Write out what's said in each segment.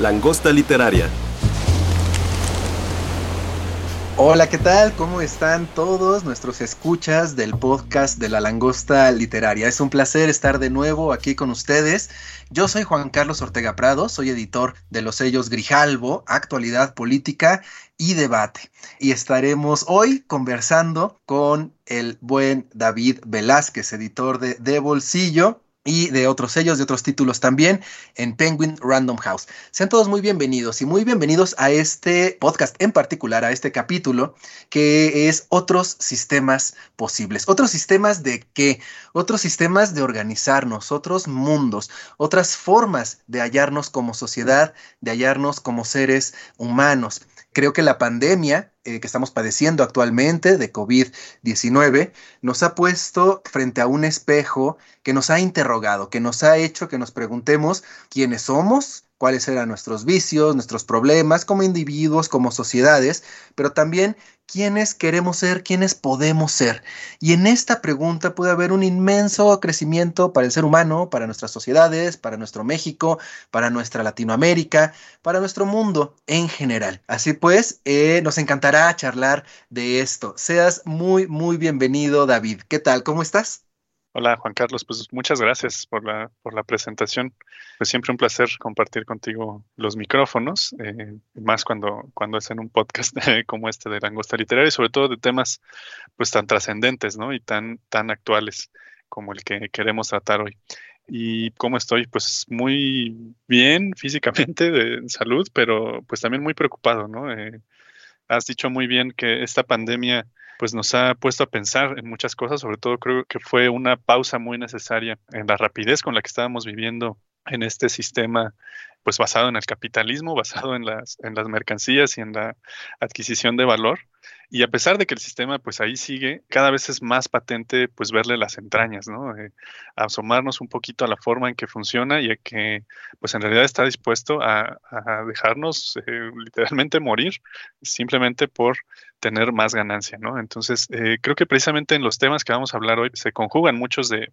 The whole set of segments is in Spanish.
Langosta literaria. Hola, ¿qué tal? ¿Cómo están todos nuestros escuchas del podcast de la langosta literaria? Es un placer estar de nuevo aquí con ustedes. Yo soy Juan Carlos Ortega Prado, soy editor de los sellos Grijalvo, Actualidad Política y Debate. Y estaremos hoy conversando con el buen David Velázquez, editor de De Bolsillo y de otros sellos, de otros títulos también en Penguin Random House. Sean todos muy bienvenidos y muy bienvenidos a este podcast, en particular a este capítulo que es otros sistemas posibles. Otros sistemas de qué? Otros sistemas de organizarnos, otros mundos, otras formas de hallarnos como sociedad, de hallarnos como seres humanos. Creo que la pandemia eh, que estamos padeciendo actualmente de COVID-19 nos ha puesto frente a un espejo que nos ha interrogado, que nos ha hecho que nos preguntemos quiénes somos, cuáles eran nuestros vicios, nuestros problemas como individuos, como sociedades, pero también quiénes queremos ser, quiénes podemos ser. Y en esta pregunta puede haber un inmenso crecimiento para el ser humano, para nuestras sociedades, para nuestro México, para nuestra Latinoamérica, para nuestro mundo en general. Así pues, eh, nos encantará charlar de esto. Seas muy, muy bienvenido, David. ¿Qué tal? ¿Cómo estás? Hola Juan Carlos, pues muchas gracias por la, por la presentación. Pues siempre un placer compartir contigo los micrófonos, eh, más cuando, cuando es en un podcast como este de Langosta Literaria y sobre todo de temas pues tan trascendentes ¿no? y tan, tan actuales como el que queremos tratar hoy. ¿Y cómo estoy? Pues muy bien físicamente, de salud, pero pues también muy preocupado, ¿no? Eh, has dicho muy bien que esta pandemia pues nos ha puesto a pensar en muchas cosas, sobre todo creo que fue una pausa muy necesaria en la rapidez con la que estábamos viviendo en este sistema pues basado en el capitalismo, basado en las, en las mercancías y en la adquisición de valor. Y a pesar de que el sistema pues ahí sigue, cada vez es más patente pues verle las entrañas, ¿no? Eh, asomarnos un poquito a la forma en que funciona y a que pues en realidad está dispuesto a, dejarnos eh, literalmente morir simplemente por tener más ganancia, ¿no? Entonces, eh, creo que precisamente en los temas que vamos a hablar hoy se conjugan muchos de,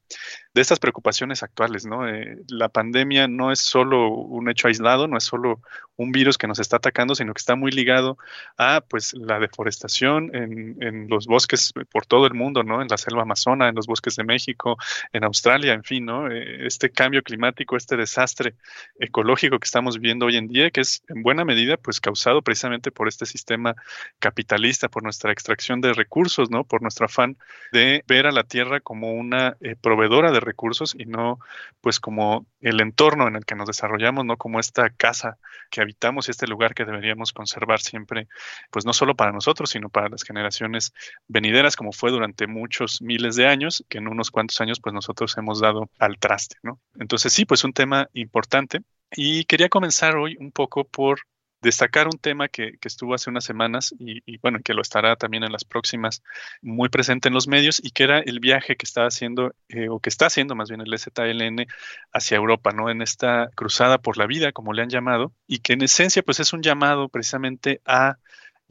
de estas preocupaciones actuales, ¿no? la pandemia no es solo un hecho aislado, no es solo un virus que nos está atacando, sino que está muy ligado a pues la deforestación en, los bosques por todo el mundo, ¿no? En la selva amazona, en los bosques de México, en Australia, en fin, ¿no? Eh, este cambio climático, este desastre ecológico que estamos viviendo hoy en día, que es en buena medida pues causado precisamente por este sistema capitalista, por nuestra extracción de recursos, ¿no? Por nuestro afán de ver a la tierra como una eh, proveedora de recursos y no pues como el entorno en el que nos desarrollamos, ¿no? Como esta casa que habitamos y este lugar que deberíamos conservar siempre, pues no solo para nosotros, sino para las generaciones venideras, como fue durante muchos miles de años, que en unos cuantos años pues nosotros hemos dado al traste, ¿no? Entonces sí, pues un tema importante. Y quería comenzar hoy un poco por destacar un tema que, estuvo hace unas semanas y, bueno, que lo estará también en las próximas muy presente en los medios y que era el viaje que estaba haciendo eh, o que está haciendo más bien el ZLN hacia Europa, ¿no? En esta cruzada por la vida, como le han llamado, y que en esencia pues es un llamado precisamente a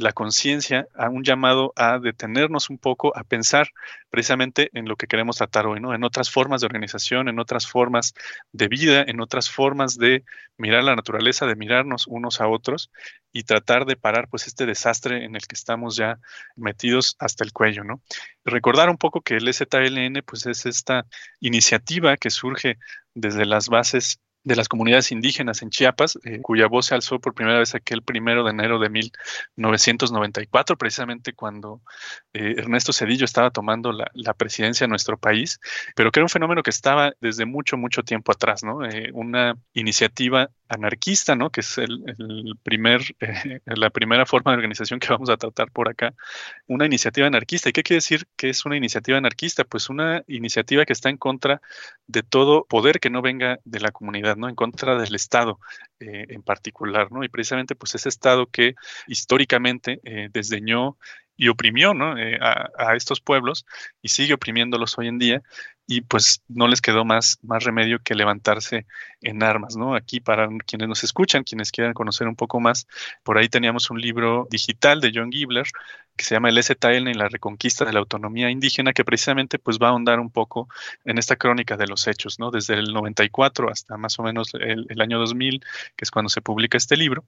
la conciencia a un llamado a detenernos un poco, a pensar precisamente en lo que queremos tratar hoy, ¿no? En otras formas de organización, en otras formas de vida, en otras formas de mirar la naturaleza, de mirarnos unos a otros y tratar de parar pues este desastre en el que estamos ya metidos hasta el cuello, ¿no? Recordar un poco que el ZLN pues es esta iniciativa que surge desde las bases de las comunidades indígenas en Chiapas, eh, cuya voz se alzó por primera vez aquel primero de enero de 1994, precisamente cuando eh, Ernesto Cedillo estaba tomando la, presidencia de nuestro país, pero que era un fenómeno que estaba desde mucho, mucho tiempo atrás, ¿no? Eh, una iniciativa anarquista, ¿no? Que es el, primer, eh, la primera forma de organización que vamos a tratar por acá. Una iniciativa anarquista. ¿Y qué quiere decir que es una iniciativa anarquista? Pues una iniciativa que está en contra de todo poder que no venga de la comunidad, ¿no? En contra del Estado eh, en particular, ¿no? Y precisamente, pues ese Estado que históricamente desdeñó y oprimió ¿no? a, estos pueblos y sigue oprimiéndolos hoy en día y pues no les quedó más, más remedio que levantarse en armas, ¿no? Aquí para quienes nos escuchan, quienes quieran conocer un poco más, por ahí teníamos un libro digital de John Gibler que se llama El STL en la reconquista de la autonomía indígena, que precisamente pues va a ahondar un poco en esta crónica de los hechos, ¿no? Desde el 94 hasta más o menos el, el año 2000, que es cuando se publica este libro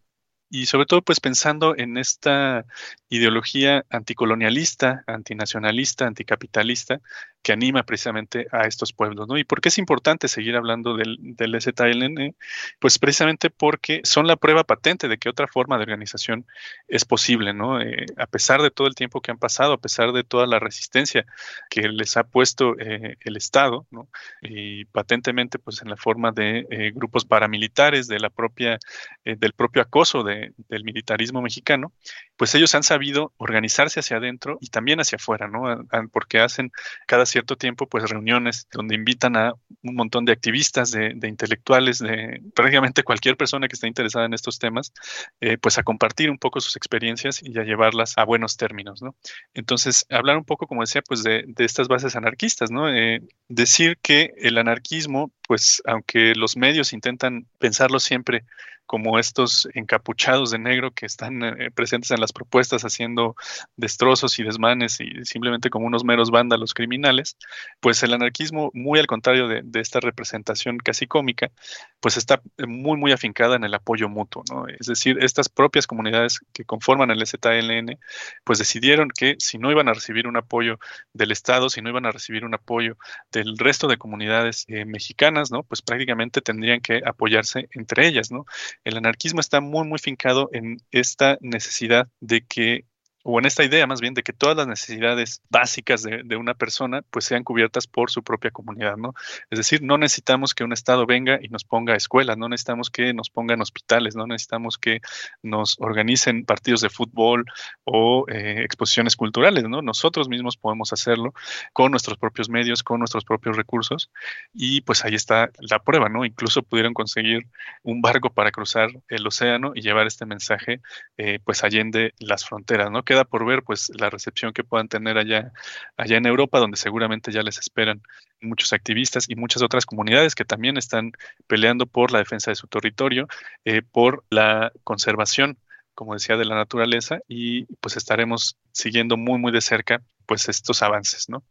y sobre todo pues pensando en esta ideología anticolonialista, antinacionalista, anticapitalista que anima precisamente a estos pueblos, ¿no? ¿Y por qué es importante seguir hablando del, del ZLN? Pues precisamente porque son la prueba patente de que otra forma de organización es posible, ¿no? Eh, a pesar de todo el tiempo que han pasado, a pesar de toda la resistencia que les ha puesto eh, el Estado, ¿no? Y patentemente, pues en la forma de eh, grupos paramilitares, de la propia, del propio acoso de, del militarismo mexicano, pues ellos han sabido organizarse hacia adentro y también hacia afuera, ¿no? Porque hacen cada cierto tiempo, pues reuniones donde invitan a un montón de activistas, de, intelectuales, de prácticamente cualquier persona que esté interesada en estos temas, eh, pues a compartir un poco sus experiencias y a llevarlas a buenos términos, ¿no? Entonces, hablar un poco, como decía, pues de, estas bases anarquistas, ¿no? Eh, decir que el anarquismo, pues aunque los medios intentan pensarlo siempre como estos encapuchados de negro que están eh, presentes en las propuestas haciendo destrozos y desmanes y simplemente como unos meros vándalos criminales, pues el anarquismo, muy al contrario de, esta representación casi cómica, pues está muy, muy afincada en el apoyo mutuo, ¿no? Es decir, estas propias comunidades que conforman el ZLN, pues decidieron que si no iban a recibir un apoyo del Estado, si no iban a recibir un apoyo del resto de comunidades eh, mexicanas, ¿no? Pues prácticamente tendrían que apoyarse entre ellas, ¿no? El anarquismo está muy, muy fincado en esta necesidad de que o en esta idea más bien de que todas las necesidades básicas de, una persona pues sean cubiertas por su propia comunidad, ¿no? Es decir, no necesitamos que un Estado venga y nos ponga escuelas, no necesitamos que nos pongan hospitales, no necesitamos que nos organicen partidos de fútbol o eh, exposiciones culturales, ¿no? Nosotros mismos podemos hacerlo con nuestros propios medios, con nuestros propios recursos y pues ahí está la prueba, ¿no? Incluso pudieron conseguir un barco para cruzar el océano y llevar este mensaje eh, pues allende las fronteras, ¿no? Queda por ver pues la recepción que puedan tener allá, allá en Europa, donde seguramente ya les esperan muchos activistas y muchas otras comunidades que también están peleando por la defensa de su territorio, eh, por la conservación, como decía, de la naturaleza y pues estaremos siguiendo muy, muy de cerca pues estos avances, ¿no?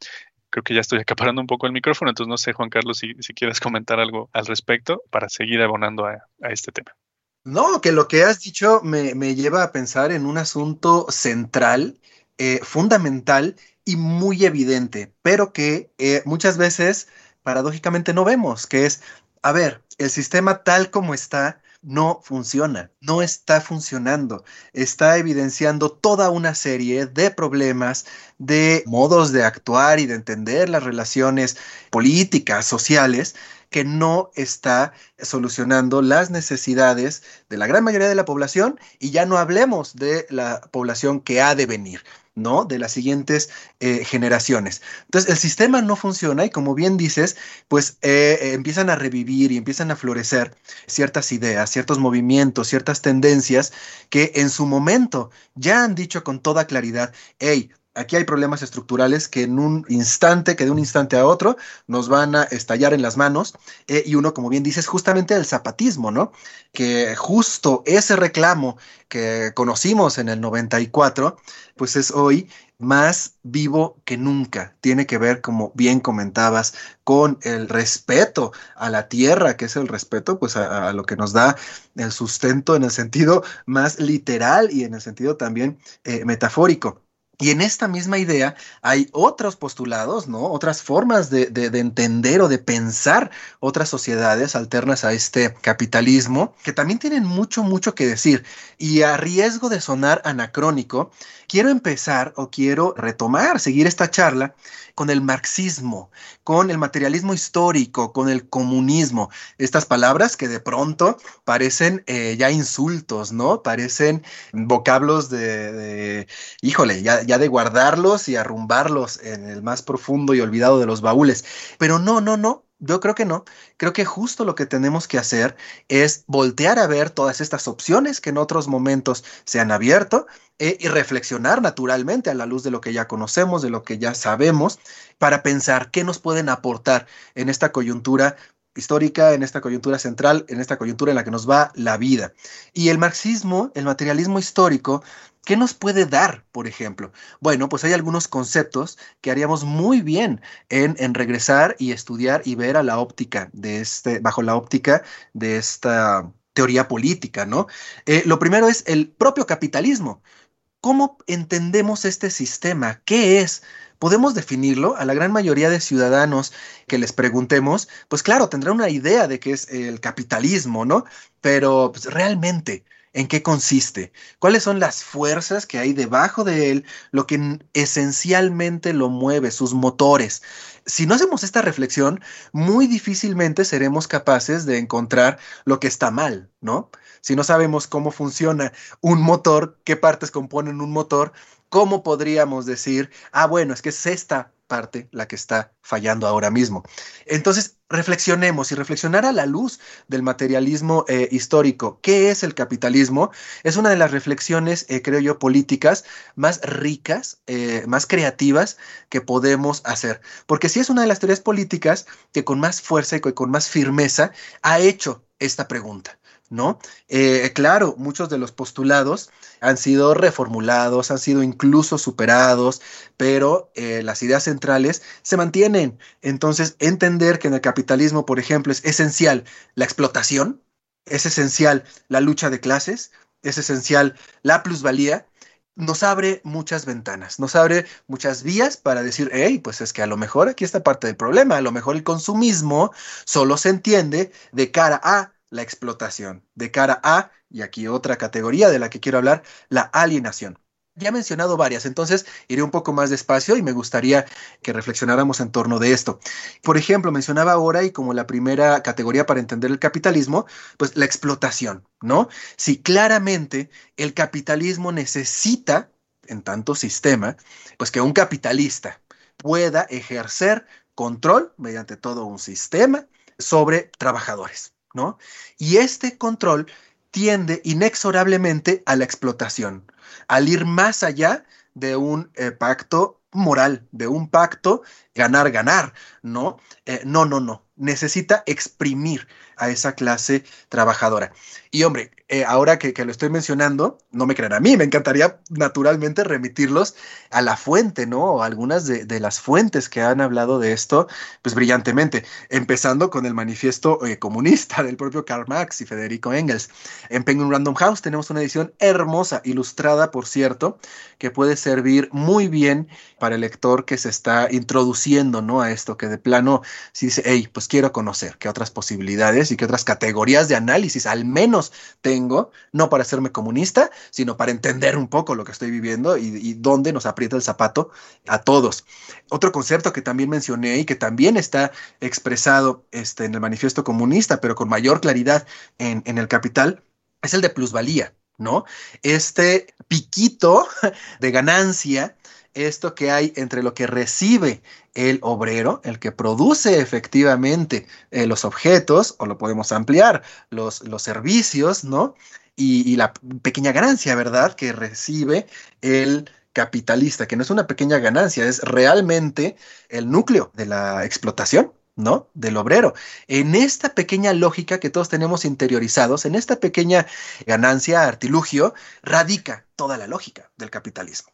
Creo que ya estoy acaparando un poco el micrófono, entonces no sé, Juan Carlos, si, si quieres comentar algo al respecto para seguir abonando a este tema. No, que lo que has dicho me, lleva a pensar en un asunto central, eh, fundamental y muy evidente, pero que eh, muchas veces paradójicamente no vemos, que es, a ver, el sistema tal como está no funciona, no está funcionando, está evidenciando toda una serie de problemas, de modos de actuar y de entender las relaciones políticas, sociales, que no está solucionando las necesidades de la gran mayoría de la población y ya no hablemos de la población que ha de venir. ¿no? De las siguientes eh, generaciones. Entonces, el sistema no funciona y como bien dices, pues eh, eh, empiezan a revivir y empiezan a florecer ciertas ideas, ciertos movimientos, ciertas tendencias que en su momento ya han dicho con toda claridad, hey, aquí hay problemas estructurales que en un instante, que de un instante a otro, nos van a estallar en las manos. Eh, y uno, como bien dices, justamente el zapatismo, ¿no? Que justo ese reclamo que conocimos en el 94, pues es hoy más vivo que nunca. Tiene que ver, como bien comentabas, con el respeto a la tierra, que es el respeto, pues, a, lo que nos da el sustento en el sentido más literal y en el sentido también eh, metafórico Y en esta misma idea hay otros postulados, ¿no? Otras formas de, entender o de pensar otras sociedades alternas a este capitalismo que también tienen mucho, mucho que decir. Y a riesgo de sonar anacrónico, quiero empezar o quiero retomar, seguir esta charla con el marxismo, con el materialismo histórico, con el comunismo. Estas palabras que de pronto parecen eh, ya insultos, ¿no? Parecen vocablos de, híjole, ya, ya de guardarlos y arrumbarlos en el más profundo y olvidado de los baúles. Pero no, no, no, yo creo que no. Creo que justo lo que tenemos que hacer es voltear a ver todas estas opciones que en otros momentos se han abierto eh, y reflexionar naturalmente a la luz de lo que ya conocemos, de lo que ya sabemos, para pensar qué nos pueden aportar en esta coyuntura histórica, en esta coyuntura central, en esta coyuntura en la que nos va la vida. Y el marxismo, el materialismo histórico, ¿Qué nos puede dar, por ejemplo? Bueno, pues hay algunos conceptos que haríamos muy bien en, regresar y estudiar y ver a la óptica de este, bajo la óptica de esta teoría política, ¿no? Eh, lo primero es el propio capitalismo. ¿Cómo entendemos este sistema? ¿Qué es? ¿Podemos definirlo? A la gran mayoría de ciudadanos que les preguntemos, pues claro, tendrán una idea de qué es el capitalismo, ¿no? Pero pues, realmente, en qué consiste, cuáles son las fuerzas que hay debajo de él, lo que esencialmente lo mueve, sus motores. Si no hacemos esta reflexión, muy difícilmente seremos capaces de encontrar lo que está mal, ¿no? Si no sabemos cómo funciona un motor, qué partes componen un motor, ¿cómo podríamos decir, ah, bueno, es que es esta parte la que está fallando ahora mismo. Entonces, reflexionemos y reflexionar a la luz del materialismo eh, histórico. ¿Qué es el capitalismo? Es una de las reflexiones, eh, creo yo, políticas más ricas, eh, más creativas que podemos hacer. Porque sí es una de las teorías políticas que con más fuerza y con más firmeza ha hecho esta pregunta. ¿No? Eh, claro, muchos de los postulados han sido reformulados, han sido incluso superados, pero eh, las ideas centrales se mantienen. Entonces, entender que en el capitalismo, por ejemplo, es esencial la explotación, es esencial la lucha de clases, es esencial la plusvalía, nos abre muchas ventanas, nos abre muchas vías para decir, hey, pues es que a lo mejor aquí está parte del problema, a lo mejor el consumismo solo se entiende de cara a la explotación, de cara a, y aquí otra categoría de la que quiero hablar, la alienación. Ya he mencionado varias, entonces iré un poco más despacio y me gustaría que reflexionáramos en torno de esto. Por ejemplo, mencionaba ahora y como la primera categoría para entender el capitalismo, pues la explotación, ¿no? Si claramente el capitalismo necesita, en tanto sistema, pues que un capitalista pueda ejercer control mediante todo un sistema sobre trabajadores. Y este control tiende inexorablemente a la explotación, al ir más allá de un eh, pacto moral, de un pacto ganar-ganar, ¿no? Eh, no, no, no. Necesita exprimir a esa clase trabajadora. Y hombre, eh, ahora que, lo estoy mencionando, no me crean a mí, me encantaría naturalmente remitirlos a la fuente, ¿no? O algunas de, las fuentes que han hablado de esto, pues brillantemente, empezando con el manifiesto eh, comunista del propio Karl Marx y Federico Engels. En Penguin Random House tenemos una edición hermosa, ilustrada, por cierto, que puede servir muy bien para el lector que se está introduciendo, ¿no? A esto, que de plano, si dice, hey, pues quiero conocer qué otras posibilidades y qué otras categorías de análisis al menos tengo, no para hacerme comunista, sino para entender un poco lo que estoy viviendo y, dónde nos aprieta el zapato a todos. Otro concepto que también mencioné y que también está expresado este, en el manifiesto comunista, pero con mayor claridad en, en el capital, es el de plusvalía. ¿no? Este piquito de ganancia esto que hay entre lo que recibe el obrero, el que produce efectivamente eh, los objetos, o lo podemos ampliar, los, los servicios, ¿no? Y, la pequeña ganancia, ¿verdad? Que recibe el capitalista, que no es una pequeña ganancia, es realmente el núcleo de la explotación. ¿no? Del obrero. En esta pequeña lógica que todos tenemos interiorizados, en esta pequeña ganancia, artilugio, radica toda la lógica del capitalismo.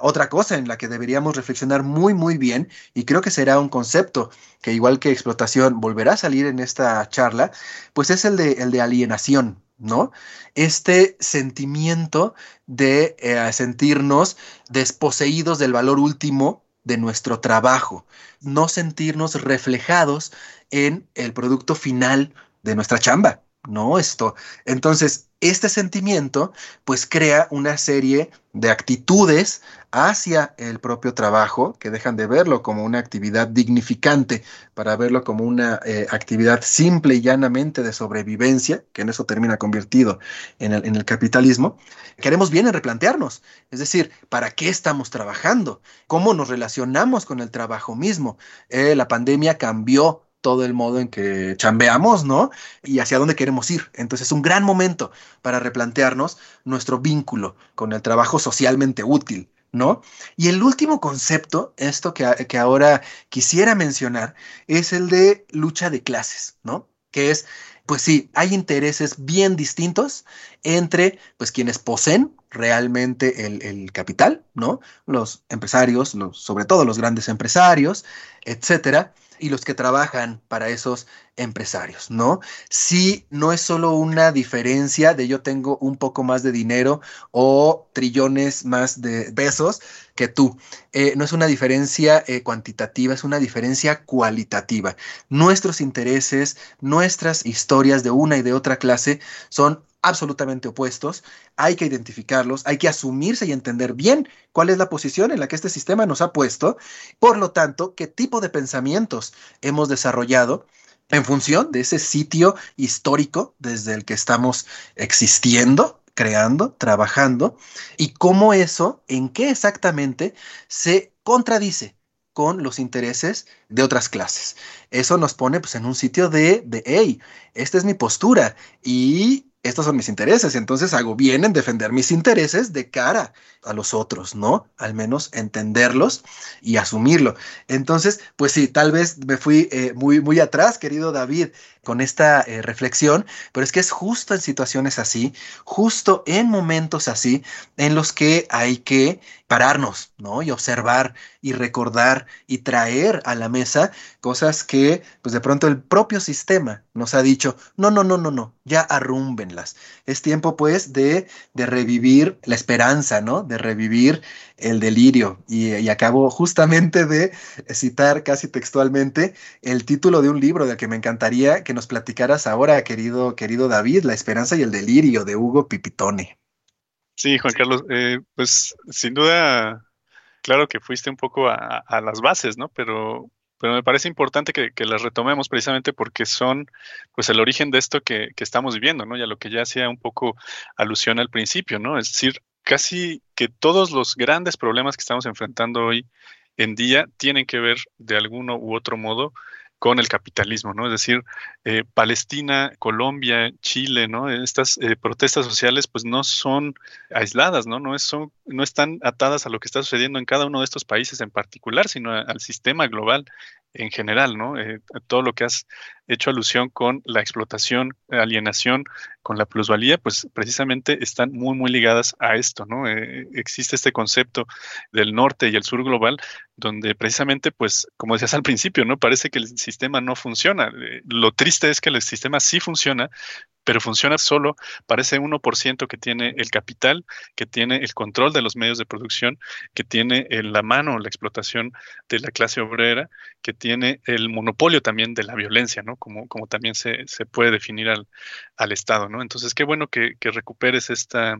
Otra cosa en la que deberíamos reflexionar muy, muy bien, y creo que será un concepto que igual que explotación volverá a salir en esta charla, pues es el de, el de alienación, ¿no? Este sentimiento de eh, sentirnos desposeídos del valor último de nuestro trabajo, no sentirnos reflejados en el producto final de nuestra chamba, ¿no? Esto. Entonces, este sentimiento pues crea una serie de actitudes hacia el propio trabajo que dejan de verlo como una actividad dignificante para verlo como una eh, actividad simple y llanamente de sobrevivencia, que en eso termina convertido en el, en el capitalismo, queremos bien en replantearnos, es decir, ¿para qué estamos trabajando? ¿Cómo nos relacionamos con el trabajo mismo? Eh, la pandemia cambió todo el modo en que chambeamos, ¿no? Y hacia dónde queremos ir. Entonces es un gran momento para replantearnos nuestro vínculo con el trabajo socialmente útil, ¿no? Y el último concepto, esto que, que ahora quisiera mencionar, es el de lucha de clases, ¿no? Que es pues sí, hay intereses bien distintos entre pues quienes poseen realmente el, el, capital, ¿no? Los empresarios, los, sobre todo los grandes empresarios, etcétera, y los que trabajan para esos empresarios, ¿no? Si no es solo una diferencia de yo tengo un poco más de dinero o trillones más de pesos que tú. Eh, no es una diferencia eh, cuantitativa, es una diferencia cualitativa. Nuestros intereses, nuestras historias de una y de otra clase son absolutamente opuestos, hay que identificarlos, hay que asumirse y entender bien cuál es la posición en la que este sistema nos ha puesto, por lo tanto, qué tipo de pensamientos hemos desarrollado en función de ese sitio histórico desde el que estamos existiendo, creando, trabajando, y cómo eso, en qué exactamente se contradice con los intereses de otras clases. Eso nos pone pues, en un sitio de, de, hey, esta es mi postura y estos son mis intereses, entonces hago bien en defender mis intereses de cara a los otros, ¿no? Al menos entenderlos y asumirlo. Entonces, pues sí, tal vez me fui eh, muy, muy atrás, querido David, con esta eh, reflexión, pero es que es justo en situaciones así, justo en momentos así, en los que hay que pararnos, ¿no? Y observar y recordar y traer a la mesa cosas que, pues de pronto el propio sistema nos ha dicho, no, no, no, no, no, ya arrúmbenlas. Es tiempo, pues, de, de revivir la esperanza, ¿no? De revivir el delirio. Y, acabo justamente de citar casi textualmente el título de un libro del que me encantaría que nos platicaras ahora, querido, querido David, La esperanza y el delirio de Hugo Pipitone. Sí, Juan Carlos, eh, pues sin duda, claro que fuiste un poco a, las bases, ¿no? Pero, pero me parece importante que, las retomemos precisamente porque son pues el origen de esto que, que, estamos viviendo, ¿no? Y a lo que ya hacía un poco alusión al principio, ¿no? Es decir, casi que todos los grandes problemas que estamos enfrentando hoy en día tienen que ver de alguno u otro modo con el capitalismo, ¿no? Es decir, eh, Palestina, Colombia, Chile, ¿no? Estas eh, protestas sociales, pues no son aisladas, ¿no? No, están atadas a lo que está sucediendo en cada uno de estos países en particular, sino al sistema global en general, ¿no? Eh, todo lo que has hecho alusión con la explotación, alienación, con la plusvalía, pues precisamente están muy, muy ligadas a esto, ¿no? Eh, existe este concepto del norte y el sur global, donde precisamente, pues, como decías al principio, ¿no? Parece que el sistema no funciona. Eh, lo triste es que el sistema sí funciona, pero funciona solo para ese 1% que tiene el capital, que tiene el control de los medios de producción, que tiene en la mano la explotación de la clase obrera, que tiene el monopolio también de la violencia, ¿no? Como, como también se, se puede definir al, al, Estado, ¿no? Entonces, qué bueno que, que, recuperes esta,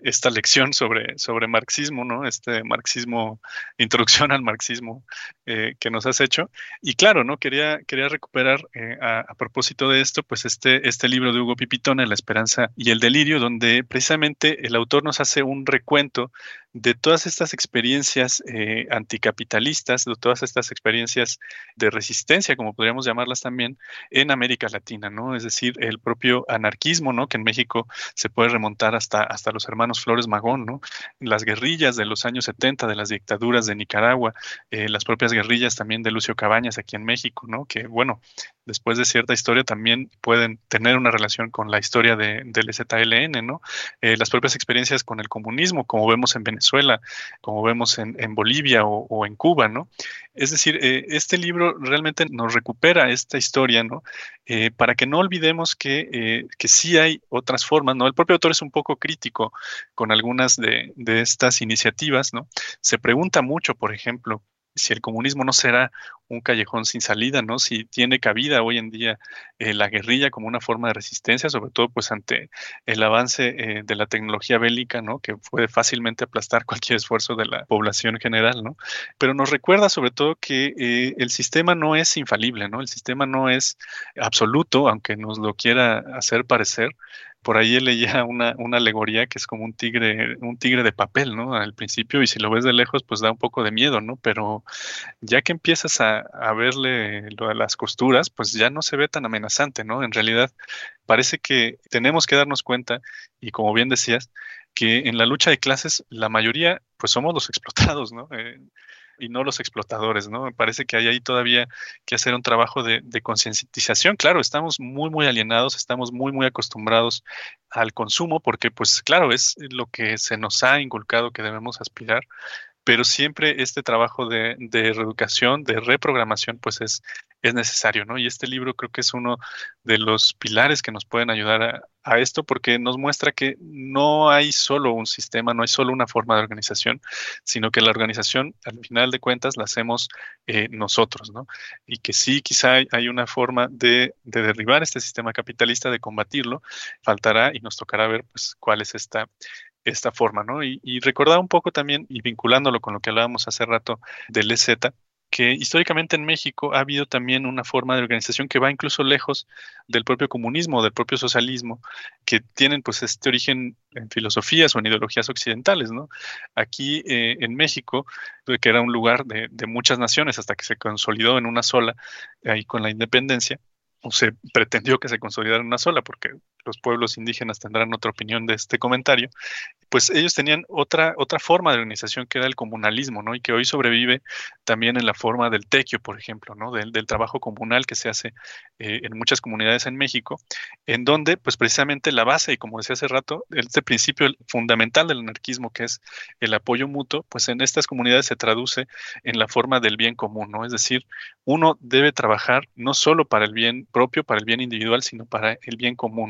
esta lección sobre, sobre marxismo, ¿no? Este marxismo, introducción al marxismo eh, que nos has hecho. Y claro, ¿no? Quería, quería recuperar eh, a, propósito de esto, pues este, este libro de Hugo Pitón, La esperanza y el delirio, donde precisamente el autor nos hace un recuento de todas estas experiencias eh, anticapitalistas, de todas estas experiencias de resistencia, como podríamos llamarlas también, en América Latina, ¿no? Es decir, el propio anarquismo, ¿no? Que en México se puede remontar hasta, hasta los hermanos Flores Magón, ¿no? Las guerrillas de los años 70, de las dictaduras de Nicaragua, eh, las propias guerrillas también de Lucio Cabañas aquí en México, ¿no? Que, bueno, después de cierta historia también pueden tener una relación con la historia de, del ZLN, ¿no? Eh, las propias experiencias con el comunismo, como vemos en Venezuela, como vemos en, Bolivia o, en Cuba, ¿no? Es decir, eh, este libro realmente nos recupera esta historia, ¿no? Eh, para que no olvidemos que, que sí hay otras formas. El propio autor es un poco crítico con algunas de, estas iniciativas. Se pregunta mucho, por ejemplo, si el comunismo no será un callejón sin salida, ¿no? Si tiene cabida hoy en día eh, la guerrilla como una forma de resistencia, sobre todo pues ante el avance eh, de la tecnología bélica, ¿no? Que puede fácilmente aplastar cualquier esfuerzo de la población general, ¿no? Pero nos recuerda sobre todo que eh, el sistema no es infalible, ¿no? El sistema no es absoluto, aunque nos lo quiera hacer parecer por ahí leía una, una, alegoría que es como un tigre, un tigre de papel, ¿no? Al principio, y si lo ves de lejos, pues da un poco de miedo, ¿no? Pero ya que empiezas a, a verle lo de las costuras, pues ya no se ve tan amenazante, ¿no? En realidad, parece que tenemos que darnos cuenta, y como bien decías, que en la lucha de clases, la mayoría, pues somos los explotados, ¿no? Eh, y no los explotadores, ¿no? Me parece que hay ahí todavía que hacer un trabajo de, de concientización. Claro, estamos muy, muy alienados, estamos muy, muy acostumbrados al consumo, porque pues claro, es lo que se nos ha inculcado que debemos aspirar, pero siempre este trabajo de, de reeducación, de reprogramación, pues es, es necesario, ¿no? Y este libro creo que es uno de los pilares que nos pueden ayudar a, a, esto porque nos muestra que no hay solo un sistema, no hay solo una forma de organización, sino que la organización, al final de cuentas, la hacemos eh, nosotros, ¿no? Y que sí, quizá hay una forma de, de, derribar este sistema capitalista, de combatirlo, faltará y nos tocará ver, pues, cuál es esta esta forma, ¿no? Y, y recordar un poco también, y vinculándolo con lo que hablábamos hace rato del EZ, que históricamente en México ha habido también una forma de organización que va incluso lejos del propio comunismo, del propio socialismo, que tienen pues este origen en filosofías o en ideologías occidentales, ¿no? Aquí eh, en México, que era un lugar de, de, muchas naciones hasta que se consolidó en una sola, ahí con la independencia, o se pretendió que se consolidara en una sola, porque los pueblos indígenas tendrán otra opinión de este comentario, pues ellos tenían otra, otra forma de organización que era el comunalismo, ¿no? Y que hoy sobrevive también en la forma del tequio, por ejemplo, ¿no? Del, del trabajo comunal que se hace eh, en muchas comunidades en México, en donde, pues precisamente la base, y como decía hace rato, este principio fundamental del anarquismo, que es el apoyo mutuo, pues en estas comunidades se traduce en la forma del bien común, ¿no? Es decir, uno debe trabajar no solo para el bien propio, para el bien individual, sino para el bien común.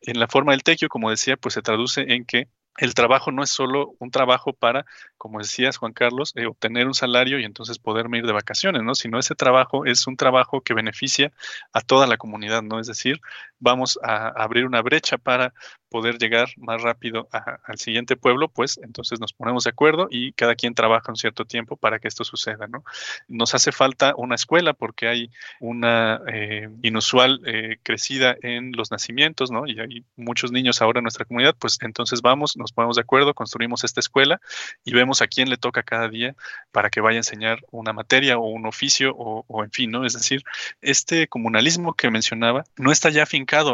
En la forma del tequio, como decía, pues se traduce en que el trabajo no es solo un trabajo para, como decías Juan Carlos, eh, obtener un salario y entonces poderme ir de vacaciones, ¿no? Sino ese trabajo es un trabajo que beneficia a toda la comunidad, ¿no? Es decir, vamos a abrir una brecha para poder llegar más rápido a, al siguiente pueblo, pues entonces nos ponemos de acuerdo y cada quien trabaja un cierto tiempo para que esto suceda, ¿no? Nos hace falta una escuela porque hay una eh, inusual eh, crecida en los nacimientos, ¿no? Y hay muchos niños ahora en nuestra comunidad, pues entonces vamos, nos ponemos de acuerdo, construimos esta escuela y vemos a quién le toca cada día para que vaya a enseñar una materia o un oficio o, o en fin, ¿no? Es decir, este comunalismo que mencionaba no está ya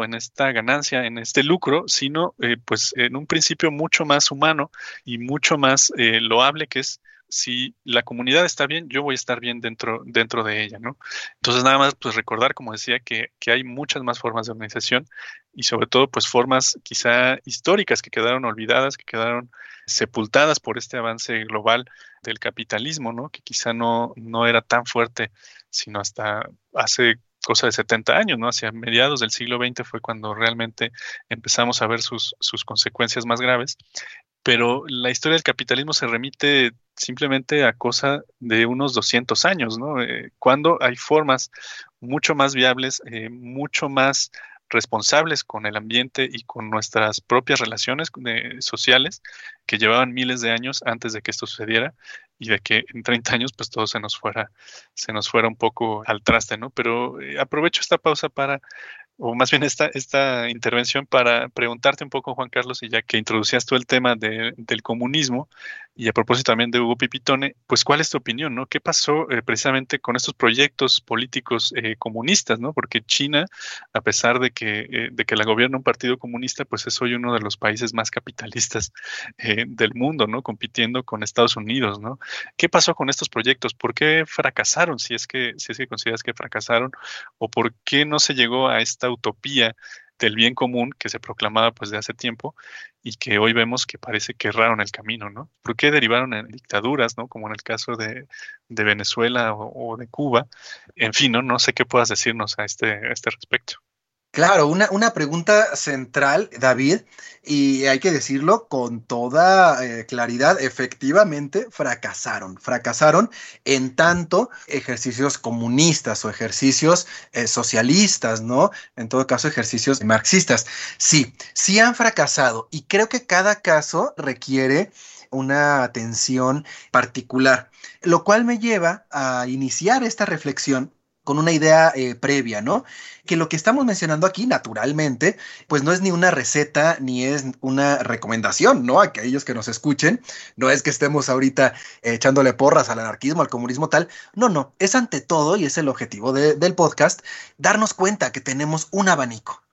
en esta ganancia, en este lucro, sino eh, pues en un principio mucho más humano y mucho más eh, loable que es si la comunidad está bien, yo voy a estar bien dentro, dentro de ella, ¿no? Entonces nada más pues recordar, como decía, que, que hay muchas más formas de organización y sobre todo pues formas quizá históricas que quedaron olvidadas, que quedaron sepultadas por este avance global del capitalismo, ¿no? Que quizá no, no era tan fuerte, sino hasta hace cosa de 70 años, ¿no? Hacia mediados del siglo XX fue cuando realmente empezamos a ver sus, sus consecuencias más graves. Pero la historia del capitalismo se remite simplemente a cosa de unos 200 años, ¿no? Eh, cuando hay formas mucho más viables, eh, mucho más responsables con el ambiente y con nuestras propias relaciones eh, sociales que llevaban miles de años antes de que esto sucediera y de que en 30 años pues todo se nos fuera se nos fuera un poco al traste, ¿no? Pero eh, aprovecho esta pausa para o más bien esta, esta intervención para preguntarte un poco, Juan Carlos, y ya que introducías tú el tema de, del comunismo, y a propósito también de Hugo Pipitone, pues cuál es tu opinión, ¿no? ¿Qué pasó eh, precisamente con estos proyectos políticos eh, comunistas, ¿no? Porque China, a pesar de que, eh, de que la gobierna un partido comunista, pues es hoy uno de los países más capitalistas del mundo, ¿no? Compitiendo con Estados Unidos, ¿no? ¿Qué pasó con estos proyectos? ¿Por qué fracasaron? Si es que, si es que consideras que fracasaron, o por qué no se llegó a esta utopía del bien común que se proclamaba pues de hace tiempo y que hoy vemos que parece que erraron el camino, ¿no? ¿Por qué derivaron en dictaduras, ¿no? Como en el caso de, Venezuela o, de Cuba. En fin, ¿no? No sé qué puedas decirnos a este, a este respecto. Claro, una, una, pregunta central, David, y hay que decirlo con toda eh, claridad, efectivamente fracasaron, fracasaron en tanto ejercicios comunistas o ejercicios eh, socialistas, ¿no? En todo caso, ejercicios marxistas. Sí, sí han fracasado y creo que cada caso requiere una atención particular, lo cual me lleva a iniciar esta reflexión con una idea eh, previa, ¿no? Que lo que estamos mencionando aquí, naturalmente, pues no es ni una receta ni es una recomendación, ¿no? A aquellos que nos escuchen, no es que estemos ahorita echándole porras al anarquismo, al comunismo tal, no, no, es ante todo, y es el objetivo del podcast, darnos cuenta que tenemos un abanico,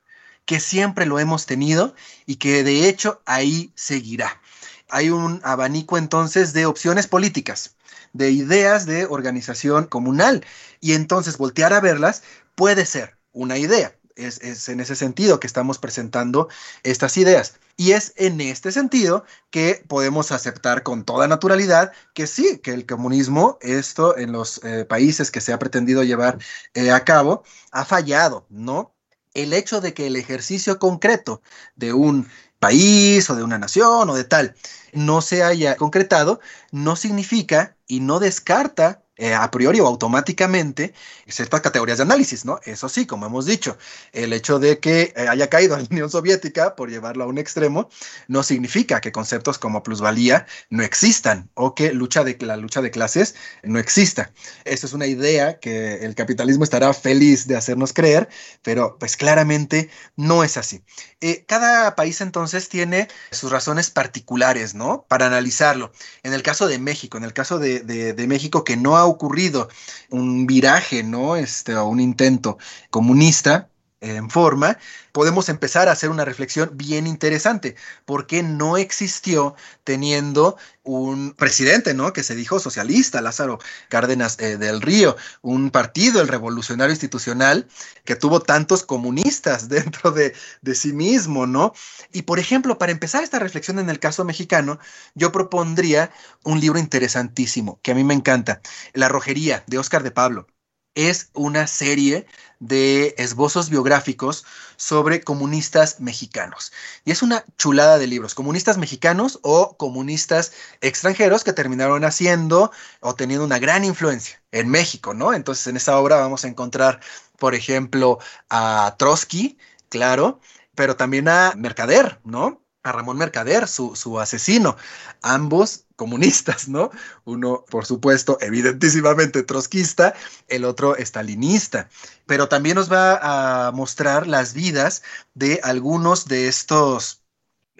que siempre lo hemos tenido y que de hecho ahí seguirá. Hay un abanico entonces de opciones políticas de ideas de organización comunal. Y entonces voltear a verlas puede ser una idea. Es, en ese sentido que estamos presentando estas ideas. Y es en este sentido que podemos aceptar con toda naturalidad que sí, que el comunismo, esto en los eh, países que se ha pretendido llevar eh, a cabo, ha fallado, ¿no? El hecho de que el ejercicio concreto de un país o de una nación o de tal no se haya concretado, no significa y no descarta eh, a priori o automáticamente ciertas categorías de análisis, ¿no? Eso sí, como hemos dicho, el hecho de que eh, haya caído la Unión Soviética, por llevarlo a un extremo, no significa que conceptos como plusvalía no existan o que lucha de, la lucha de clases no exista. Esa es una idea que el capitalismo estará feliz de hacernos creer, pero pues claramente no es así. Eh, cada país entonces tiene sus razones particulares, ¿no? Para analizarlo. En el caso de México, en el caso de, de México que no ha ocurrido un viraje, ¿no? Este, o un intento comunista en forma, podemos empezar a hacer una reflexión bien interesante, porque no existió teniendo un presidente, ¿no? Que se dijo socialista, Lázaro Cárdenas eh, del Río, un partido, el revolucionario institucional, que tuvo tantos comunistas dentro de, de sí mismo, ¿no? Y por ejemplo, para empezar esta reflexión en el caso mexicano, yo propondría un libro interesantísimo, que a mí me encanta, La Rojería, de Oscar de Pablo es una serie de esbozos biográficos sobre comunistas mexicanos. Y es una chulada de libros, comunistas mexicanos o comunistas extranjeros que terminaron haciendo o teniendo una gran influencia en México, ¿no? Entonces en esa obra vamos a encontrar, por ejemplo, a Trotsky, claro, pero también a Mercader, ¿no? A Ramón Mercader, su, su asesino. Ambos comunistas, ¿no? Uno, por supuesto, evidentísimamente trotskista, el otro estalinista, pero también nos va a mostrar las vidas de algunos de estos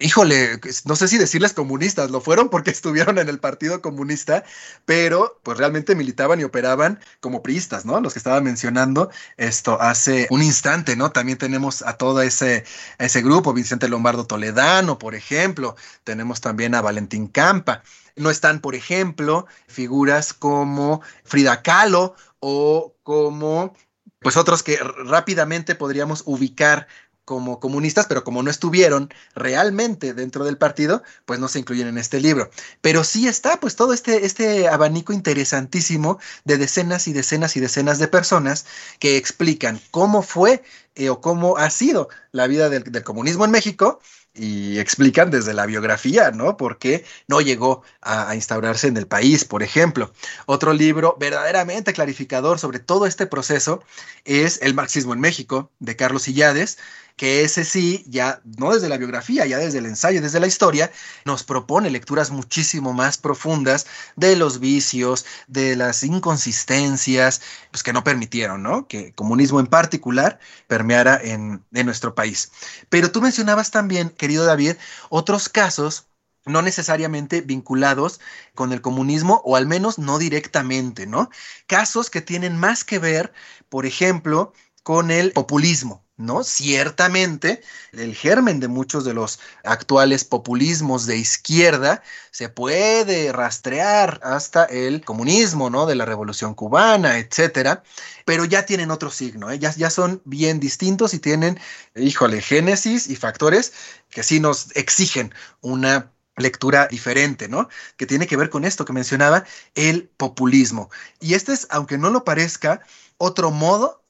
híjole, no sé si decirles comunistas, lo fueron porque estuvieron en el Partido Comunista, pero pues realmente militaban y operaban como priistas, ¿no? Los que estaba mencionando esto hace un instante, ¿no? También tenemos a todo ese, ese grupo, Vicente Lombardo Toledano, por ejemplo, tenemos también a Valentín Campa. No están, por ejemplo, figuras como Frida Kahlo o como pues otros que rápidamente podríamos ubicar como comunistas, pero como no estuvieron realmente dentro del partido, pues no se incluyen en este libro. Pero sí está pues todo este, este abanico interesantísimo de decenas y decenas y decenas de personas que explican cómo fue eh, o cómo ha sido la vida del, comunismo en México y explican desde la biografía, ¿no? Por qué no llegó a, a, instaurarse en el país, por ejemplo. Otro libro verdaderamente clarificador sobre todo este proceso es El marxismo en México, de Carlos Illades, que ese sí, ya no desde la biografía, ya desde el ensayo, desde la historia, nos propone lecturas muchísimo más profundas de los vicios, de las inconsistencias, pues que no permitieron, ¿no? Que el comunismo en particular permeara en, en nuestro país. Pero tú mencionabas también, querido David, otros casos no necesariamente vinculados con el comunismo o al menos no directamente, ¿no? Casos que tienen más que ver, por ejemplo, con el populismo, ¿no? Ciertamente, el germen de muchos de los actuales populismos de izquierda se puede rastrear hasta el comunismo, ¿no? De la Revolución Cubana, etcétera, pero ya tienen otro signo, ¿eh? ya, ya son bien distintos y tienen, híjole, génesis y factores que sí nos exigen una lectura diferente, ¿no? Que tiene que ver con esto que mencionaba, el populismo. Y este es, aunque no lo parezca, otro modo,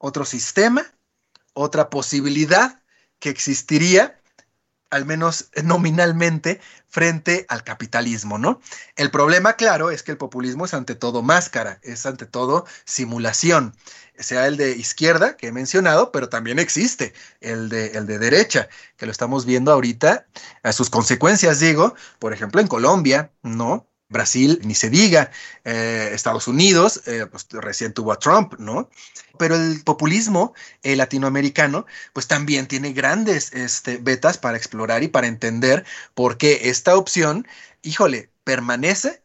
otro sistema otra posibilidad que existiría, al menos nominalmente, frente al capitalismo, ¿no? El problema, claro, es que el populismo es ante todo máscara, es ante todo simulación, sea el de izquierda que he mencionado, pero también existe el de, el de derecha, que lo estamos viendo ahorita, a sus consecuencias, digo, por ejemplo, en Colombia, ¿no? Brasil, ni se diga, eh, Estados Unidos, eh, pues recién tuvo a Trump, ¿no? Pero el populismo eh, latinoamericano, pues también tiene grandes este, betas para explorar y para entender por qué esta opción, híjole, permanece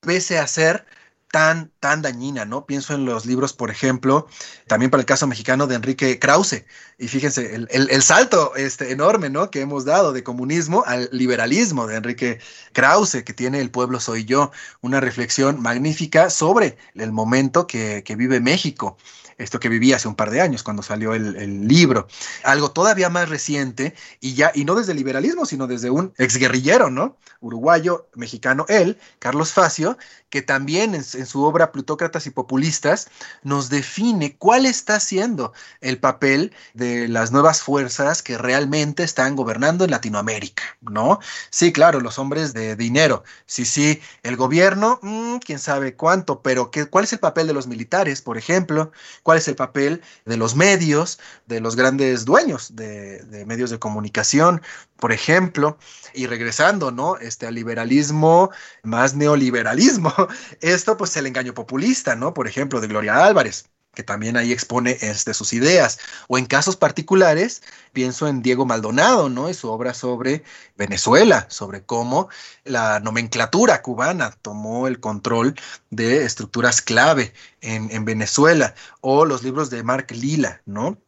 pese a ser tan, tan dañina, ¿no? Pienso en los libros, por ejemplo, también para el caso mexicano de Enrique Krause, y fíjense, el, salto este, enorme, ¿no? Que hemos dado de comunismo al liberalismo de Enrique Krause, que tiene El pueblo soy yo, una reflexión magnífica sobre el momento que, que vive México esto que vivía hace un par de años cuando salió el, libro. Algo todavía más reciente y ya, y no desde el liberalismo, sino desde un exguerrillero, ¿no? Uruguayo, mexicano, él, Carlos Facio, que también en, su obra Plutócratas y Populistas nos define cuál está siendo el papel de las nuevas fuerzas que realmente están gobernando en Latinoamérica, ¿no? Sí, claro, los hombres de dinero, sí, sí, el gobierno, mmm, quién sabe cuánto, pero ¿qué, ¿cuál es el papel de los militares, por ejemplo? ¿Cuál es el papel de los medios, de los grandes dueños de, medios de comunicación, por ejemplo? Y regresando, ¿no? Este, al liberalismo más neoliberalismo, esto pues el engaño populista, ¿no? Por ejemplo, de Gloria Álvarez que también ahí expone este, sus ideas. O en casos particulares, pienso en Diego Maldonado, ¿no? Y su obra sobre Venezuela, sobre cómo la nomenclatura cubana tomó el control de estructuras clave en, en Venezuela. O los libros de Mark Lila, ¿no?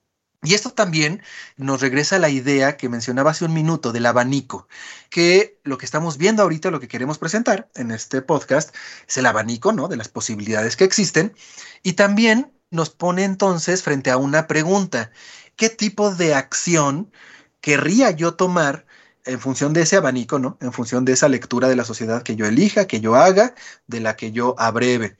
Y esto también nos regresa a la idea que mencionaba hace un minuto del abanico, que lo que estamos viendo ahorita, lo que queremos presentar en este podcast, es el abanico, ¿no? De las posibilidades que existen. Y también nos pone entonces frente a una pregunta. ¿Qué tipo de acción querría yo tomar en función de ese abanico, ¿no? En función de esa lectura de la sociedad que yo elija, que yo haga, de la que yo abreve.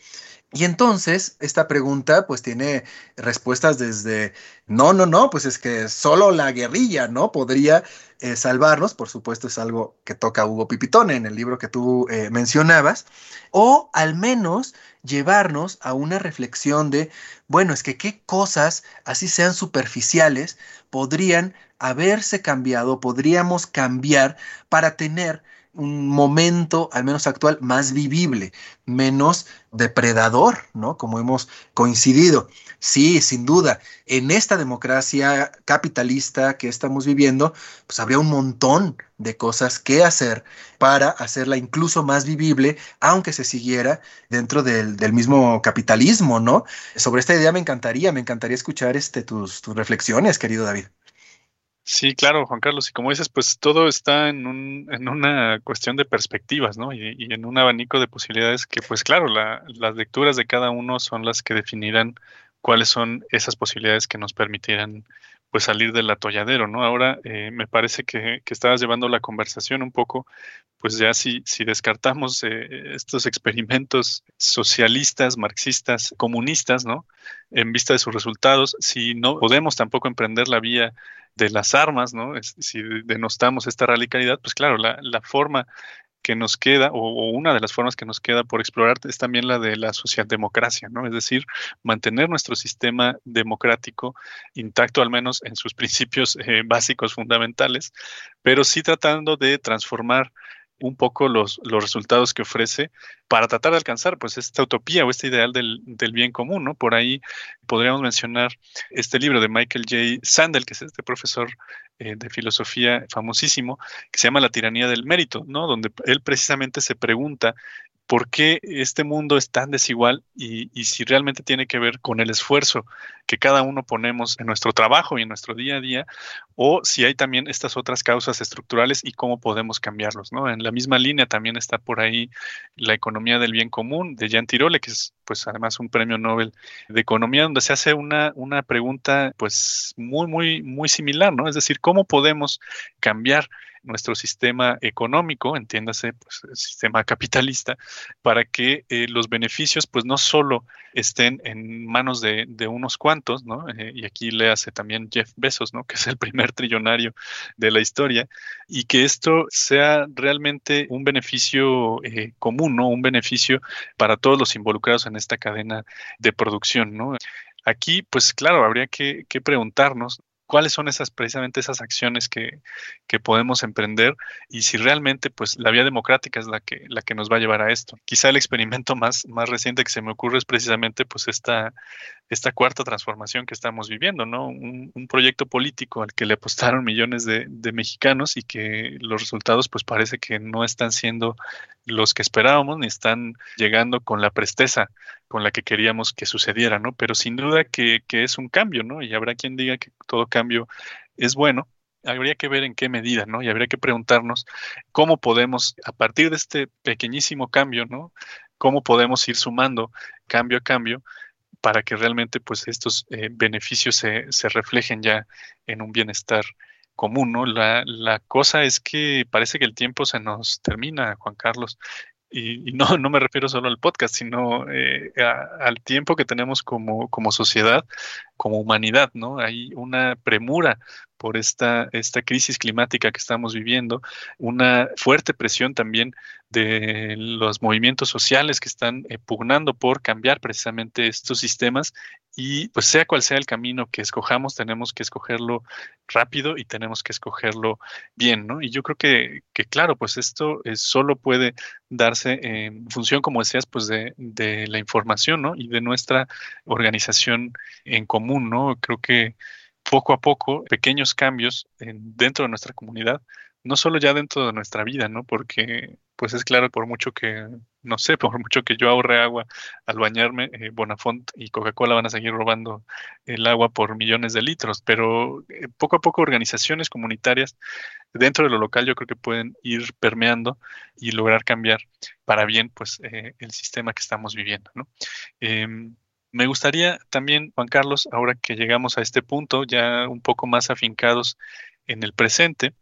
Y entonces esta pregunta pues tiene respuestas desde, no, no, no, pues es que solo la guerrilla, ¿no? Podría eh, salvarnos, por supuesto es algo que toca Hugo Pipitone en el libro que tú eh, mencionabas, o al menos llevarnos a una reflexión de, bueno, es que qué cosas, así sean superficiales, podrían haberse cambiado, podríamos cambiar para tener un momento, al menos actual, más vivible, menos depredador, ¿no? Como hemos coincidido. Sí, sin duda, en esta democracia capitalista que estamos viviendo, pues habría un montón de cosas que hacer para hacerla incluso más vivible, aunque se siguiera dentro del, mismo capitalismo, ¿no? Sobre esta idea me encantaría, me encantaría escuchar este, tus, tus reflexiones, querido David. Sí, claro, Juan Carlos. Y como dices, pues todo está en, un, en una cuestión de perspectivas, ¿no? Y, en un abanico de posibilidades que, pues claro, las lecturas de cada uno son las que definirán cuáles son esas posibilidades que nos permitirán pues salir del atolladero, ¿no? Ahora eh, me parece que, que, estabas llevando la conversación un poco, pues ya si, si descartamos eh, estos experimentos socialistas, marxistas, comunistas, ¿no? En vista de sus resultados, si no podemos tampoco emprender la vía de las armas, ¿no? si denostamos esta radicalidad, pues claro, la, forma que nos queda, o, una de las formas que nos queda por explorar es también la de la socialdemocracia, ¿no? Es decir, mantener nuestro sistema democrático intacto, al menos en sus principios eh, básicos fundamentales, pero sí tratando de transformar un poco los, los resultados que ofrece para tratar de alcanzar pues esta utopía o este ideal del, bien común, ¿no? Por ahí podríamos mencionar este libro de Michael J. Sandel, que es este profesor eh, de filosofía famosísimo, que se llama La tiranía del mérito, ¿no? Donde él precisamente se pregunta por qué este mundo es tan desigual y, si realmente tiene que ver con el esfuerzo que cada uno ponemos en nuestro trabajo y en nuestro día a día, o si hay también estas otras causas estructurales y cómo podemos cambiarlos. ¿no? En la misma línea también está por ahí la economía del bien común de Jean Tirole, que es pues además un premio Nobel de Economía, donde se hace una, una pregunta pues muy, muy, muy similar, ¿no? Es decir, ¿cómo podemos cambiar nuestro sistema económico, entiéndase, pues el sistema capitalista, para que eh, los beneficios pues no solo estén en manos de, unos cuantos, ¿no? Eh, y aquí le hace también Jeff Bezos, ¿no? Que es el primer trillonario de la historia, y que esto sea realmente un beneficio eh, común, ¿no? Un beneficio para todos los involucrados en esta cadena de producción, ¿no? Aquí, pues claro, habría que preguntarnos cuáles son esas precisamente esas acciones que, que, podemos emprender y si realmente pues la vía democrática es la que la que nos va a llevar a esto. Quizá el experimento más, más reciente que se me ocurre es precisamente pues esta, esta cuarta transformación que estamos viviendo, ¿no? Un, proyecto político al que le apostaron millones de, de, mexicanos y que los resultados pues parece que no están siendo los que esperábamos ni están llegando con la presteza con la que queríamos que sucediera, ¿no? Pero sin duda que, es un cambio, ¿no? Y habrá quien diga que todo cambio es bueno, habría que ver en qué medida, ¿no? Y habría que preguntarnos cómo podemos, a partir de este pequeñísimo cambio, ¿no? Cómo podemos ir sumando cambio a cambio para que realmente, pues, estos eh, beneficios se, se, reflejen ya en un bienestar común, ¿no? La, la cosa es que parece que el tiempo se nos termina, Juan Carlos, y, no, no me refiero solo al podcast, sino eh, al tiempo que tenemos como, como sociedad, como humanidad, ¿no? Hay una premura por esta, esta crisis climática que estamos viviendo, una fuerte presión también de los movimientos sociales que están eh, pugnando por cambiar precisamente estos sistemas y pues sea cual sea el camino que escojamos, tenemos que escogerlo rápido y tenemos que escogerlo bien, ¿no? Y yo creo que, que claro, pues esto es, solo puede darse en función, como decías, pues de, de la información, ¿no? Y de nuestra organización en común, ¿no? Creo que poco a poco, pequeños cambios dentro de nuestra comunidad, no solo ya dentro de nuestra vida, ¿no? Porque, pues es claro, por mucho que, no sé, por mucho que yo ahorre agua al bañarme, eh, Bonafont y Coca-Cola van a seguir robando el agua por millones de litros, pero eh, poco a poco organizaciones comunitarias dentro de lo local yo creo que pueden ir permeando y lograr cambiar para bien, pues, eh, el sistema que estamos viviendo, ¿no? Me gustaría también, Juan Carlos, ahora que llegamos a este punto, ya un poco más afincados en el presente,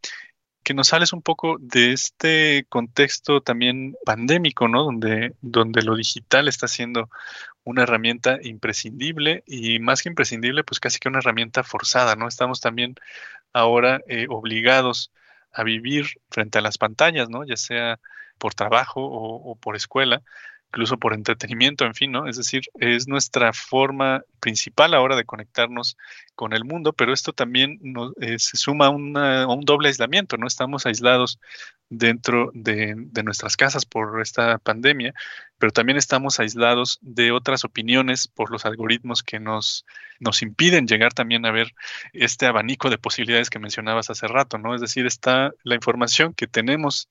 que nos sales un poco de este contexto también pandémico, ¿no? Donde, donde lo digital está siendo una herramienta imprescindible y más que imprescindible, pues casi que una herramienta forzada, ¿no? Estamos también ahora eh, obligados a vivir frente a las pantallas, ¿no? Ya sea por trabajo o por escuela, incluso por entretenimiento, en fin, ¿no? Es decir, es nuestra forma principal ahora de conectarnos con el mundo, pero esto también eh, se suma a, un doble aislamiento, ¿no? Estamos aislados dentro de, nuestras casas por esta pandemia, pero también estamos aislados de otras opiniones por los algoritmos que nos, nos impiden llegar también a ver este abanico de posibilidades que mencionabas hace rato, ¿no? Es decir, está la información que tenemos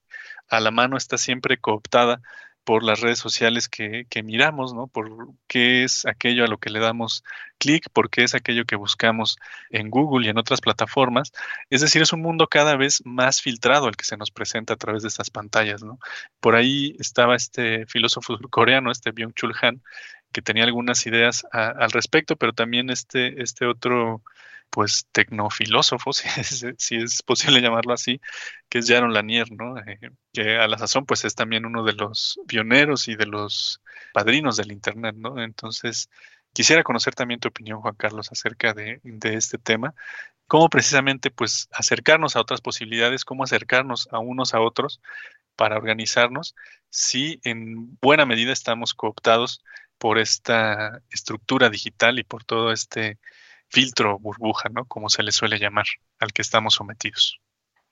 a la mano está siempre cooptada por las redes sociales que, miramos, ¿no? Por qué es aquello a lo que le damos clic, por qué es aquello que buscamos en Google y en otras plataformas. Es decir, es un mundo cada vez más filtrado el que se nos presenta a través de estas pantallas, ¿no? Por ahí estaba este filósofo coreano, este Byung-Chul Han, que tenía algunas ideas al respecto, pero también este, este otro pues tecnofilósofo, si es, si es, posible llamarlo así, que es Jaron Lanier, ¿no? Eh, que a la sazón pues es también uno de los pioneros y de los padrinos del Internet, ¿no? Entonces, quisiera conocer también tu opinión, Juan Carlos, acerca de, de este tema, cómo precisamente pues acercarnos a otras posibilidades, cómo acercarnos a unos a otros para organizarnos, si en buena medida estamos cooptados por esta estructura digital y por todo este filtro burbuja, ¿no? Como se le suele llamar al que estamos sometidos.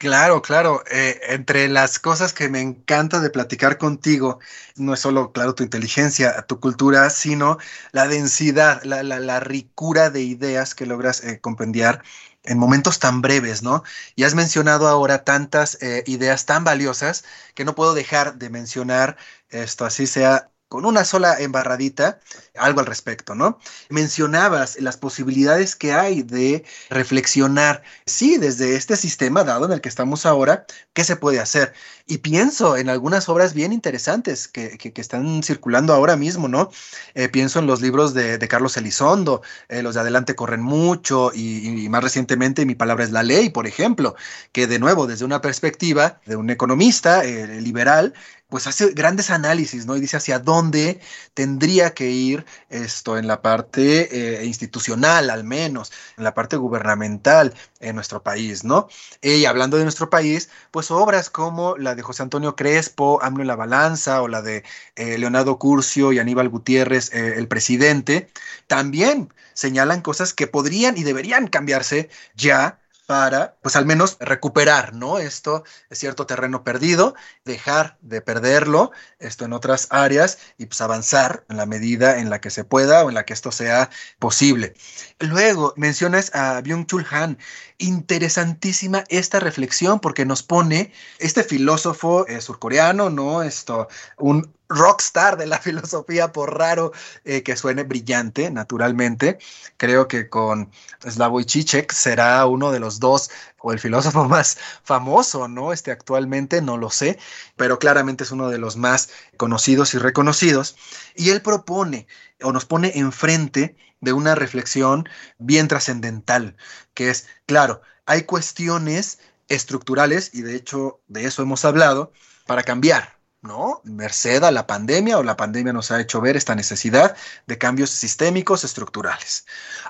Claro, claro. Eh, entre las cosas que me encanta de platicar contigo, no es solo, claro, tu inteligencia, tu cultura, sino la densidad, la, la, ricura de ideas que logras eh, comprender en momentos tan breves, ¿no? Y has mencionado ahora tantas eh, ideas tan valiosas que no puedo dejar de mencionar esto, así sea con una sola embarradita, algo al respecto, ¿no? Mencionabas las posibilidades que hay de reflexionar, sí, desde este sistema dado en el que estamos ahora, ¿qué se puede hacer? Y pienso en algunas obras bien interesantes que, están circulando ahora mismo, ¿no? Eh, pienso en los libros de, Carlos Elizondo, eh, los de Adelante Corren Mucho y, más recientemente Mi Palabra es la Ley, por ejemplo, que de nuevo, desde una perspectiva de un economista eh, liberal, pues hace grandes análisis, ¿no? Y dice hacia dónde tendría que ir esto en la parte eh, institucional, al menos, en la parte gubernamental en nuestro país, ¿no? Y hablando de nuestro país, pues obras como la de José Antonio Crespo, AMLO en la balanza, o la de eh, Leonardo Curcio y Aníbal Gutiérrez, eh, el presidente, también señalan cosas que podrían y deberían cambiarse ya para, pues al menos recuperar, ¿no? Esto es cierto terreno perdido, dejar de perderlo, esto en otras áreas y pues avanzar en la medida en la que se pueda o en la que esto sea posible. Luego mencionas a Byung-Chul Han, interesantísima esta reflexión porque nos pone este filósofo eh, surcoreano, ¿no? Esto, un rockstar de la filosofía, por raro eh, que suene brillante, naturalmente. Creo que con Slavoj Žižek será uno de los dos o el filósofo más famoso, ¿no? Este actualmente no lo sé, pero claramente es uno de los más conocidos y reconocidos. Y él propone o nos pone enfrente de una reflexión bien trascendental, que es, claro, hay cuestiones estructurales, y de hecho de eso hemos hablado, para cambiar, ¿no? Merced a la pandemia o la pandemia nos ha hecho ver esta necesidad de cambios sistémicos estructurales.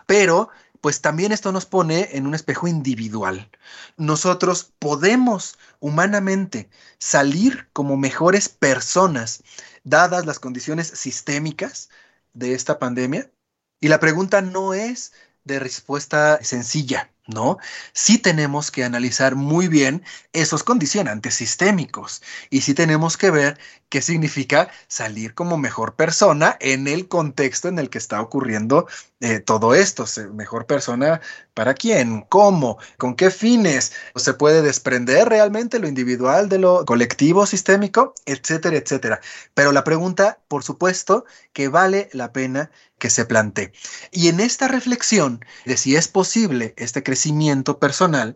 Pero, pues también esto nos pone en un espejo individual. Nosotros podemos humanamente salir como mejores personas dadas las condiciones sistémicas de esta pandemia. Y la pregunta no es de respuesta sencilla. ¿No? Sí tenemos que analizar muy bien esos condicionantes sistémicos y sí tenemos que ver qué significa salir como mejor persona en el contexto en el que está ocurriendo eh, todo esto. Mejor persona para quién, cómo, con qué fines, se puede desprender realmente lo individual de lo colectivo sistémico, etcétera, etcétera. Pero la pregunta, por supuesto, que vale la pena que se plantee. Y en esta reflexión de si es posible este crecimiento personal,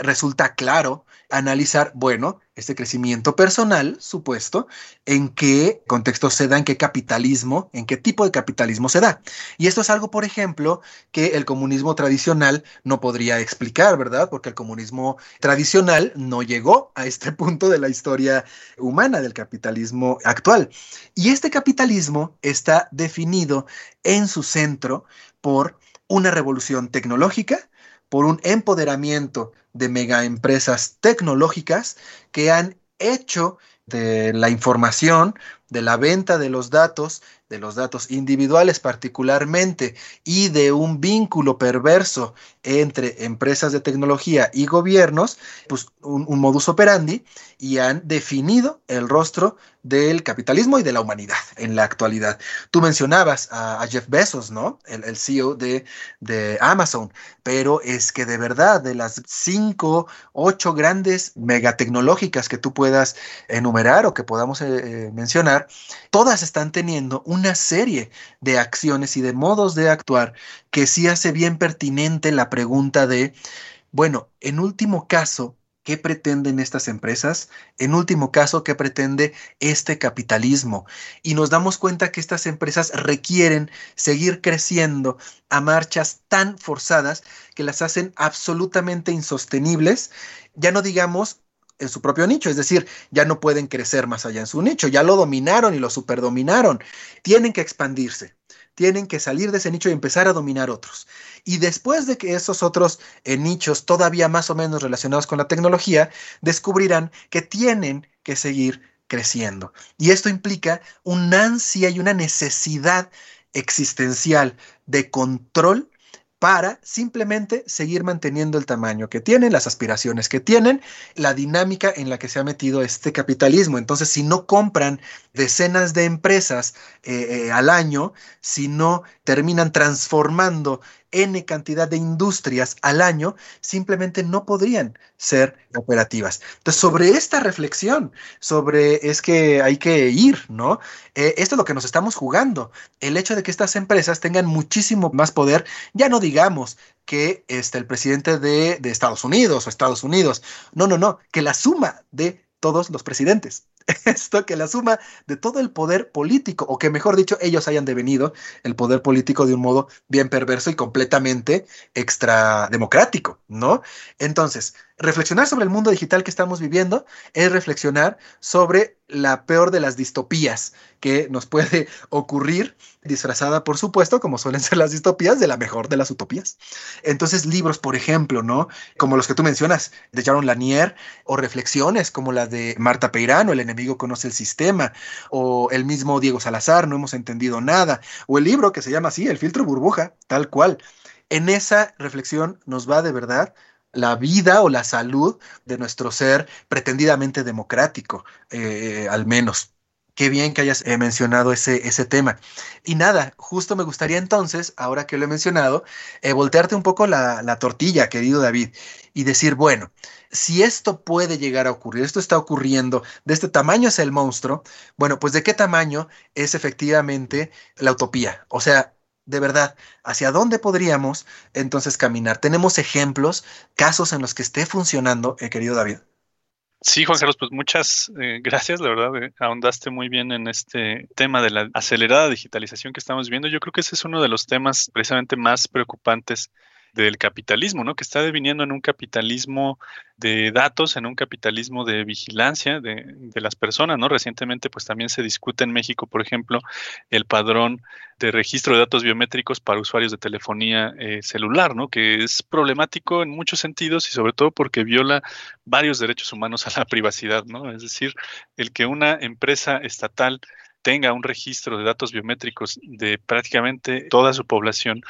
resulta claro analizar, bueno, este crecimiento personal, supuesto, en qué contexto se da, en qué capitalismo, en qué tipo de capitalismo se da. Y esto es algo, por ejemplo, que el comunismo tradicional no podría explicar, ¿verdad? Porque el comunismo tradicional no llegó a este punto de la historia humana del capitalismo actual. Y este capitalismo está definido en su centro por una revolución tecnológica, por un empoderamiento de megaempresas tecnológicas que han hecho de la información, de la venta de los datos, de los datos individuales particularmente, y de un vínculo perverso entre empresas de tecnología y gobiernos, pues un, modus operandi, y han definido el rostro del capitalismo y de la humanidad en la actualidad. Tú mencionabas a, Jeff Bezos, ¿no? El, CEO de, de, Amazon, pero es que de verdad, de las cinco, ocho grandes megatecnológicas que tú puedas enumerar o que podamos eh, eh, todas están teniendo una serie de acciones y de modos de actuar que sí hace bien pertinente la pregunta de, bueno, en último caso, ¿Qué pretenden estas empresas? En último caso, ¿qué pretende este capitalismo? Y nos damos cuenta que estas empresas requieren seguir creciendo a marchas tan forzadas que las hacen absolutamente insostenibles, ya no digamos en su propio nicho, es decir, ya no pueden crecer más allá en su nicho, ya lo dominaron y lo superdominaron, tienen que expandirse tienen que salir de ese nicho y empezar a dominar otros. Y después de que esos otros eh, nichos, todavía más o menos relacionados con la tecnología, descubrirán que tienen que seguir creciendo. Y esto implica una ansia y una necesidad existencial de control para simplemente seguir manteniendo el tamaño que tienen, las aspiraciones que tienen, la dinámica en la que se ha metido este capitalismo. Entonces, si no compran decenas de empresas eh, eh, al año, si no terminan transformando N cantidad de industrias al año simplemente no podrían ser operativas. Entonces, sobre esta reflexión, sobre es que hay que ir, ¿no? Eh, esto es lo que nos estamos jugando. El hecho de que estas empresas tengan muchísimo más poder, ya no digamos que este, el presidente de, de Estados Unidos o Estados Unidos, no, no, no, que la suma de todos los presidentes. Esto que la suma de todo el poder político, o que mejor dicho, ellos hayan devenido el poder político de un modo bien perverso y completamente extra democrático, ¿no? Entonces, reflexionar sobre el mundo digital que estamos viviendo es reflexionar sobre la peor de las distopías que nos puede ocurrir, disfrazada, por supuesto, como suelen ser las distopías, de la mejor de las utopías. Entonces, libros, por ejemplo, ¿no? Como los que tú mencionas, de Jaron Lanier, o reflexiones como la de Marta Peirano, El enemigo conoce el sistema, o el mismo Diego Salazar, No hemos entendido nada, o el libro que se llama así, El filtro burbuja, tal cual. En esa reflexión nos va de verdad la vida o la salud de nuestro ser pretendidamente democrático, eh, al menos. Qué bien que hayas eh, mencionado ese, ese tema. Y nada, justo me gustaría entonces, ahora que lo he mencionado, eh, voltearte un poco la, la tortilla, querido David, y decir, bueno, si esto puede llegar a ocurrir, esto está ocurriendo, de este tamaño es el monstruo, bueno, pues de qué tamaño es efectivamente la utopía. O sea, de verdad, ¿hacia dónde podríamos entonces caminar? ¿Tenemos ejemplos, casos en los que esté funcionando, eh, querido David? Sí, Juan Carlos, pues muchas eh, gracias, la verdad, eh, ahondaste muy bien en este tema de la acelerada digitalización que estamos viendo. Yo creo que ese es uno de los temas precisamente más preocupantes del capitalismo, ¿no? Que está deviniendo en un capitalismo de datos, en un capitalismo de vigilancia de, de, las personas, ¿no? Recientemente, pues también se discute en México, por ejemplo, el padrón de registro de datos biométricos para usuarios de telefonía eh, celular, ¿no? Que es problemático en muchos sentidos y sobre todo porque viola varios derechos humanos a la privacidad, ¿no? Es decir, el que una empresa estatal tenga un registro de datos biométricos de prácticamente toda su población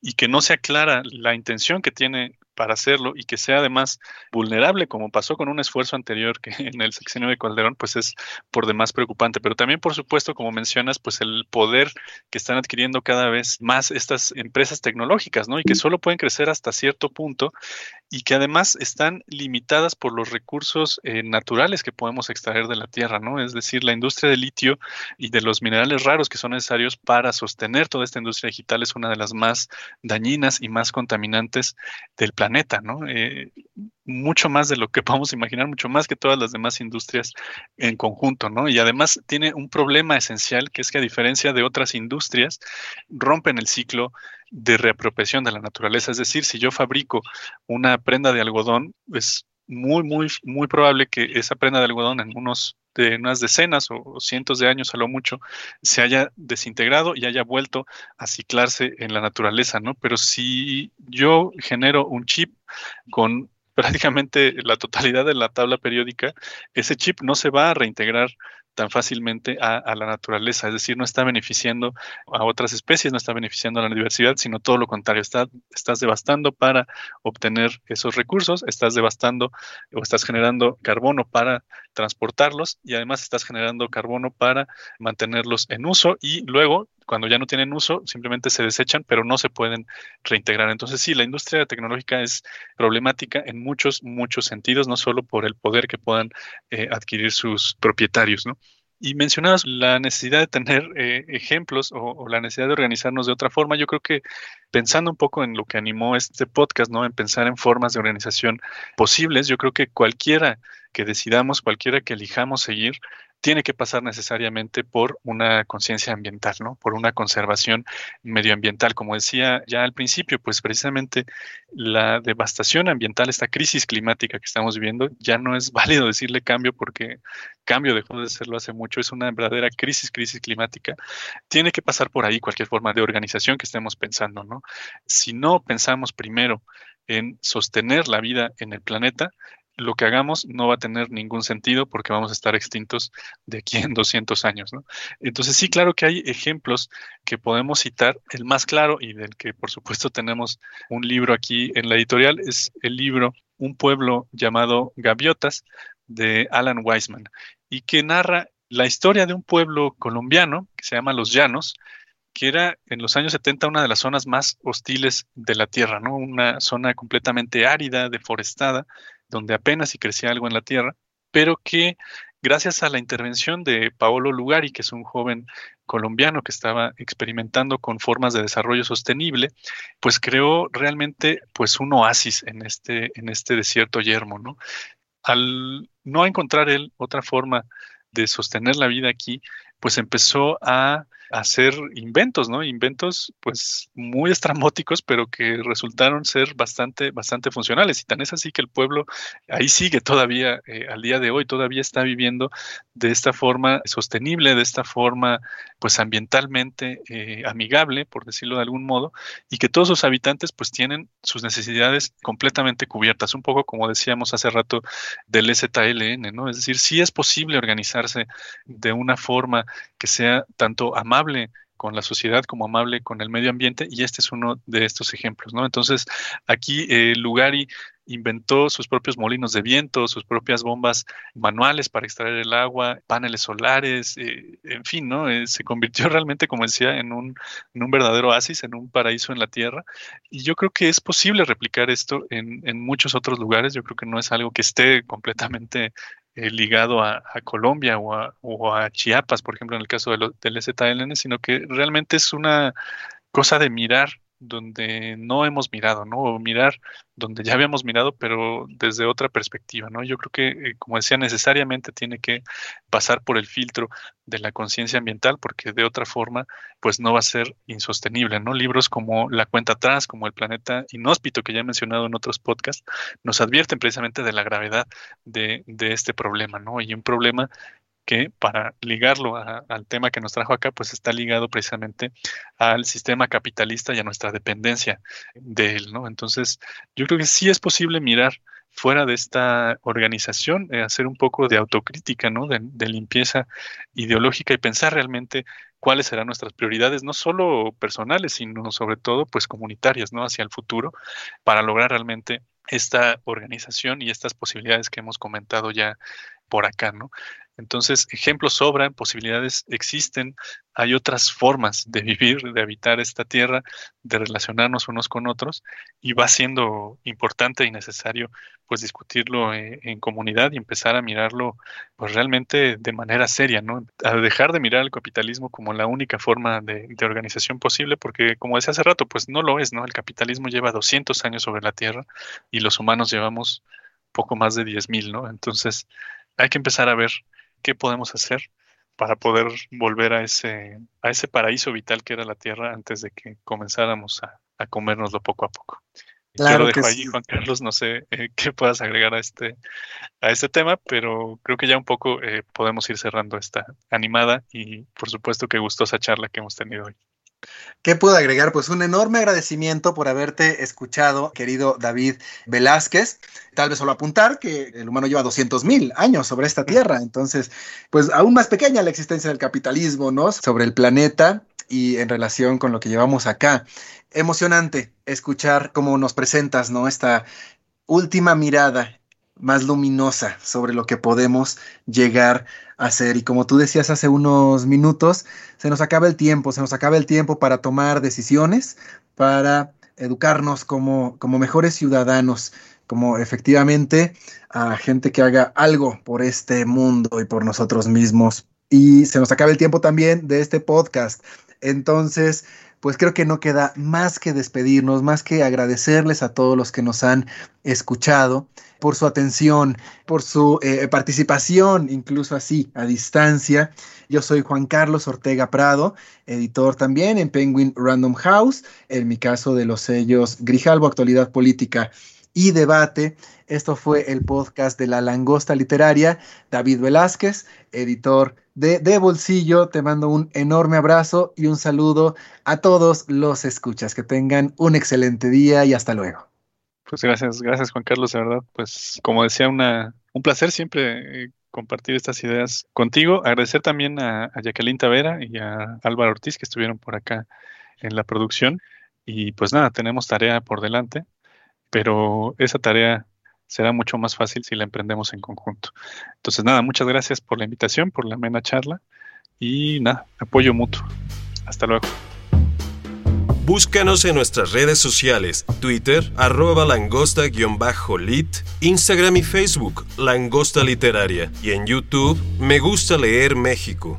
y que no sea clara la intención que tiene para hacerlo y que sea además vulnerable, como pasó con un esfuerzo anterior que en el sexenio de Calderón, pues es por demás preocupante. Pero también, por supuesto, como mencionas, pues el poder que están adquiriendo cada vez más estas empresas tecnológicas, ¿no? Y que solo pueden crecer hasta cierto punto y que además están limitadas por los recursos eh, naturales que podemos extraer de la tierra, ¿no? Es decir, la industria del litio y de los minerales raros que son necesarios para sostener toda esta industria digital es una de las más dañinas y más contaminantes del planeta planeta, ¿no? Eh, mucho más de lo que podemos imaginar, mucho más que todas las demás industrias en conjunto, ¿no? Y además tiene un problema esencial que es que a diferencia de otras industrias, rompen el ciclo de reapropiación de la naturaleza. Es decir, si yo fabrico una prenda de algodón, es muy, muy, muy probable que esa prenda de algodón en unos de unas decenas o cientos de años a lo mucho se haya desintegrado y haya vuelto a ciclarse en la naturaleza, ¿no? Pero si yo genero un chip con prácticamente la totalidad de la tabla periódica, ese chip no se va a reintegrar tan fácilmente a, la naturaleza, es decir, no está beneficiando a otras especies, no está beneficiando a la diversidad, sino todo lo contrario, está, estás devastando para obtener esos recursos, estás devastando o estás generando carbono para transportarlos y además estás generando carbono para mantenerlos en uso y luego cuando ya no tienen uso, simplemente se desechan, pero no se pueden reintegrar. Entonces, sí, la industria tecnológica es problemática en muchos, muchos sentidos, no solo por el poder que puedan eh, adquirir sus propietarios, ¿no? Y mencionabas la necesidad de tener eh, ejemplos o, o, la necesidad de organizarnos de otra forma. Yo creo que pensando un poco en lo que animó este podcast, ¿no? En pensar en formas de organización posibles, yo creo que cualquiera que decidamos, cualquiera que elijamos seguir, tiene que pasar necesariamente por una conciencia ambiental, ¿no? Por una conservación medioambiental. Como decía ya al principio, pues precisamente la devastación ambiental, esta crisis climática que estamos viviendo, ya no es válido decirle cambio porque cambio dejó de serlo hace mucho, es una verdadera crisis, crisis climática. Tiene que pasar por ahí cualquier forma de organización que estemos pensando, ¿no? Si no pensamos primero en sostener la vida en el planeta, lo que hagamos no va a tener ningún sentido porque vamos a estar extintos de aquí en 200 años. ¿no? Entonces sí, claro que hay ejemplos que podemos citar. El más claro y del que por supuesto tenemos un libro aquí en la editorial es el libro Un pueblo llamado Gaviotas de Alan Weisman y que narra la historia de un pueblo colombiano que se llama Los Llanos, que era en los años 70 una de las zonas más hostiles de la Tierra, ¿no? Una zona completamente árida, deforestada, donde apenas si crecía algo en la Tierra, pero que gracias a la intervención de Paolo Lugari, que es un joven colombiano que estaba experimentando con formas de desarrollo sostenible, pues creó realmente pues un oasis en este, en este desierto yermo, ¿no? Al no encontrar él otra forma de sostener la vida aquí, pues empezó a hacer inventos, ¿no? Inventos pues muy estrambóticos, pero que resultaron ser bastante, bastante funcionales. Y tan es así que el pueblo ahí sigue todavía, eh, al día de hoy, todavía está viviendo de esta forma sostenible, de esta forma pues ambientalmente eh, amigable, por decirlo de algún modo, y que todos sus habitantes pues tienen sus necesidades completamente cubiertas, un poco como decíamos hace rato del ZLN, ¿no? Es decir, sí es posible organizarse de una forma que sea tanto amable con la sociedad como amable con el medio ambiente y este es uno de estos ejemplos, ¿no? Entonces, aquí eh, Lugari inventó sus propios molinos de viento, sus propias bombas manuales para extraer el agua, paneles solares, eh, en fin, ¿no? Eh, se convirtió realmente, como decía, en un, en un, verdadero oasis, en un paraíso en la Tierra. Y yo creo que es posible replicar esto en, en muchos otros lugares. Yo creo que no es algo que esté completamente eh, ligado a, Colombia o a, Chiapas, por ejemplo, en el caso de del ZLN, sino que realmente es una cosa de mirar donde no hemos mirado, ¿no? O mirar donde ya habíamos mirado, pero desde otra perspectiva, ¿no? Yo creo que, eh, como decía, necesariamente tiene que pasar por el filtro de la conciencia ambiental, porque de otra forma, pues no va a ser insostenible, ¿no? Libros como La cuenta atrás, como El planeta inhóspito, que ya he mencionado en otros podcasts, nos advierten precisamente de la gravedad de, de este problema, ¿no? Y un problema que para ligarlo al tema que nos trajo acá, pues está ligado precisamente al sistema capitalista y a nuestra dependencia de él, ¿no? Entonces, yo creo que sí es posible mirar fuera de esta organización, eh, hacer un poco de autocrítica, ¿no? De, de, limpieza ideológica y pensar realmente cuáles serán nuestras prioridades, no solo personales, sino sobre todo, pues comunitarias, ¿no? Hacia el futuro, para lograr realmente esta organización y estas posibilidades que hemos comentado ya por acá, ¿no? Entonces, ejemplos sobran, posibilidades existen, hay otras formas de vivir, de habitar esta tierra, de relacionarnos unos con otros, y va siendo importante y necesario pues discutirlo eh, en, comunidad y empezar a mirarlo pues realmente de manera seria, ¿no? A dejar de mirar el capitalismo como la única forma de, de organización posible, porque como decía hace rato, pues no lo es, ¿no? El capitalismo lleva 200 años sobre la tierra y los humanos llevamos poco más de 10.000, ¿no? Entonces, hay que empezar a ver qué podemos hacer para poder volver a ese, a ese paraíso vital que era la Tierra antes de que comenzáramos a, a comérnoslo poco a poco. Claro Yo lo dejo allí, Juan Carlos, no sé eh, qué puedas agregar a este, a este tema, pero creo que ya un poco eh, podemos ir cerrando esta animada y por supuesto que gustosa charla que hemos tenido hoy. ¿Qué puedo agregar? Pues un enorme agradecimiento por haberte escuchado, querido David Velázquez. Tal vez solo apuntar que el humano lleva 200 mil años sobre esta tierra, entonces, pues aún más pequeña la existencia del capitalismo, ¿no? Sobre el planeta y en relación con lo que llevamos acá. Emocionante escuchar cómo nos presentas, ¿no? Esta última mirada más luminosa sobre lo que podemos llegar a hacer. Y como tú decías hace unos minutos, se nos acaba el tiempo, se nos acaba el tiempo para tomar decisiones, para educarnos como, como mejores ciudadanos, como efectivamente a gente que haga algo por este mundo y por nosotros mismos. Y se nos acaba el tiempo también de este podcast. Entonces, pues creo que no queda más que despedirnos, más que agradecerles a todos los que nos han escuchado por su atención, por su eh, participación, incluso así, a distancia. Yo soy Juan Carlos Ortega Prado, editor también en Penguin Random House, en mi caso de los sellos Grijalbo Actualidad Política y Debate. Esto fue el podcast de La Langosta Literaria. David Velázquez, editor de, de, Bolsillo, te mando un enorme abrazo y un saludo a todos los escuchas. Que tengan un excelente día y hasta luego. Pues gracias, gracias Juan Carlos, de verdad. Pues como decía, una, un placer siempre eh, compartir estas ideas contigo. Agradecer también a, a Jacqueline Tavera y a Álvaro Ortiz que estuvieron por acá en la producción. Y pues nada, tenemos tarea por delante, pero esa tarea será mucho más fácil si la emprendemos en conjunto. Entonces nada, muchas gracias por la invitación, por la amena charla y nada, apoyo mutuo. Hasta luego. Búscanos en nuestras redes sociales, Twitter, arroba langosta-lit, Instagram y Facebook, Langosta Literaria, y en YouTube, Me Gusta Leer México.